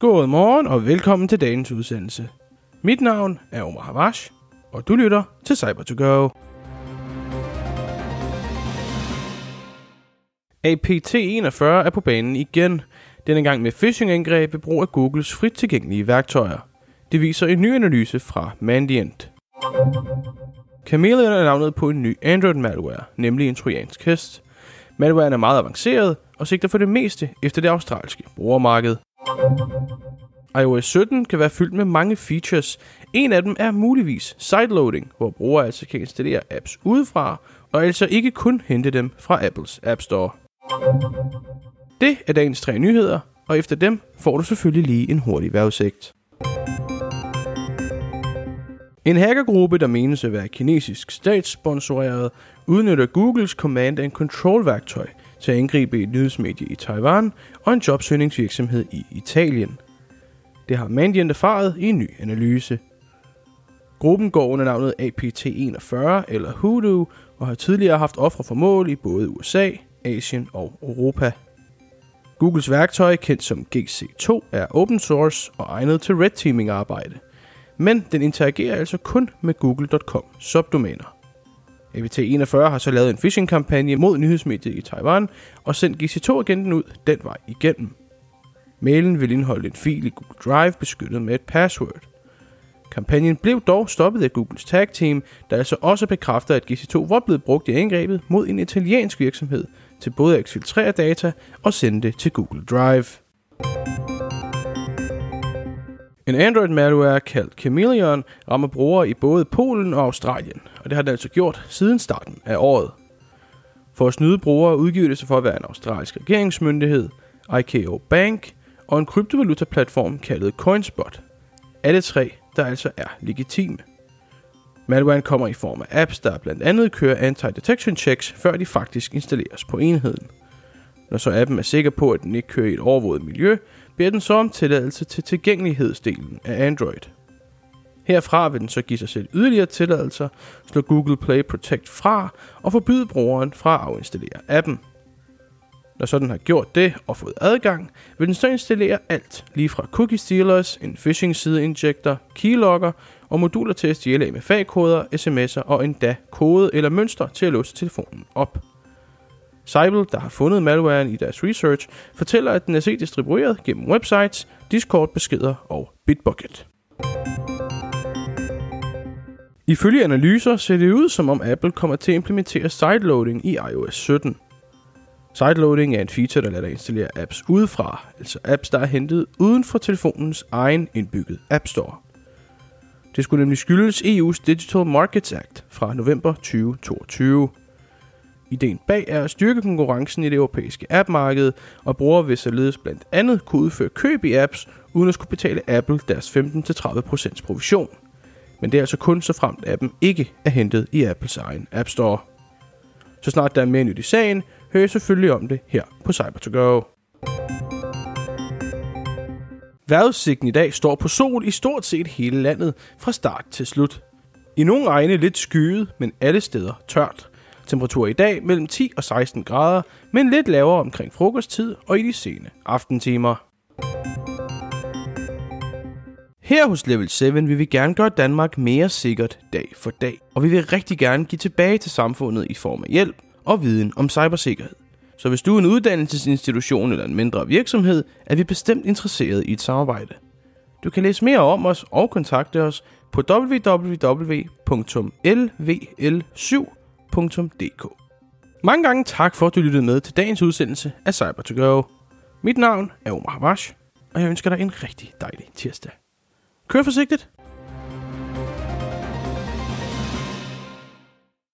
God morgen og velkommen til dagens udsendelse. Mit navn er Omar Havash, og du lytter til cyber to go APT41 er på banen igen, denne gang med phishing-angreb ved brug af Googles frit tilgængelige værktøjer. Det viser en ny analyse fra Mandiant. Chameleon er navnet på en ny Android-malware, nemlig en trojansk hest. Malwaren er meget avanceret og sigter for det meste efter det australske brugermarked iOS 17 kan være fyldt med mange features. En af dem er muligvis sideloading, hvor brugere altså kan installere apps udefra, og altså ikke kun hente dem fra Apples App Store. Det er dagens tre nyheder, og efter dem får du selvfølgelig lige en hurtig vejrudsigt. En hackergruppe, der menes at være kinesisk statssponsoreret, udnytter Googles Command and Control værktøj til at angribe et nyhedsmedie i Taiwan og en jobsøgningsvirksomhed i Italien. Det har Mandiant erfaret i en ny analyse. Gruppen går under navnet APT41 eller Hoodoo og har tidligere haft ofre for mål i både USA, Asien og Europa. Googles værktøj, kendt som GC2, er open source og egnet til red teaming arbejde. Men den interagerer altså kun med google.com subdomæner. APT41 har så lavet en phishing-kampagne mod nyhedsmediet i Taiwan og sendt GC2-agenten ud den vej igennem. Mailen vil indeholde en fil i Google Drive beskyttet med et password. Kampagnen blev dog stoppet af Googles tag team, der altså også bekræfter, at GC2 var blevet brugt i angrebet mod en italiensk virksomhed til både at eksfiltrere data og sende det til Google Drive. En Android-malware kaldt Chameleon rammer brugere i både Polen og Australien, og det har det altså gjort siden starten af året. For at snyde brugere udgiver det sig for at være en australsk regeringsmyndighed, IKO Bank og en kryptovaluta-platform kaldet Coinspot. Alle tre, der altså er legitime. Malwaren kommer i form af apps, der blandt andet kører anti-detection checks, før de faktisk installeres på enheden. Når så appen er sikker på, at den ikke kører i et overvåget miljø, beder den så om tilladelse til tilgængelighedsdelen af Android. Herfra vil den så give sig selv yderligere tilladelser, slå Google Play Protect fra og forbyde brugeren fra at afinstallere appen. Når så den har gjort det og fået adgang, vil den så installere alt, lige fra cookie stealers, en phishing side injector, keylogger og moduler til at stjæle MFA-koder, sms'er og endda kode eller mønster til at låse telefonen op. Seibel, der har fundet malwaren i deres research, fortæller, at den er set distribueret gennem websites, Discord-beskeder og Bitbucket. Ifølge analyser ser det ud, som om Apple kommer til at implementere sideloading i iOS 17. Sideloading er en feature, der lader dig installere apps udefra, altså apps, der er hentet uden for telefonens egen indbygget App Store. Det skulle nemlig skyldes EU's Digital Markets Act fra november 2022. Ideen bag er at styrke konkurrencen i det europæiske appmarked, og brugere vil således blandt andet kunne udføre køb i apps, uden at skulle betale Apple deres 15-30% provision. Men det er altså kun så fremt appen ikke er hentet i Apples egen App Store. Så snart der er mere nyt i sagen, hører jeg selvfølgelig om det her på Cyber2Go. Vejrudsigten i dag står på sol i stort set hele landet fra start til slut. I nogle egne lidt skyet, men alle steder tørt. Temperatur i dag mellem 10 og 16 grader, men lidt lavere omkring frokosttid og i de sene aftentimer. Her hos Level 7 vil vi gerne gøre Danmark mere sikkert dag for dag, og vi vil rigtig gerne give tilbage til samfundet i form af hjælp og viden om cybersikkerhed. Så hvis du er en uddannelsesinstitution eller en mindre virksomhed, er vi bestemt interesseret i et samarbejde. Du kan læse mere om os og kontakte os på www.lvl7 www.lvl7.dk. Mange gange tak for, at du lyttede med til dagens udsendelse af cyber to go Mit navn er Omar Havash, og jeg ønsker dig en rigtig dejlig tirsdag. Kør forsigtigt!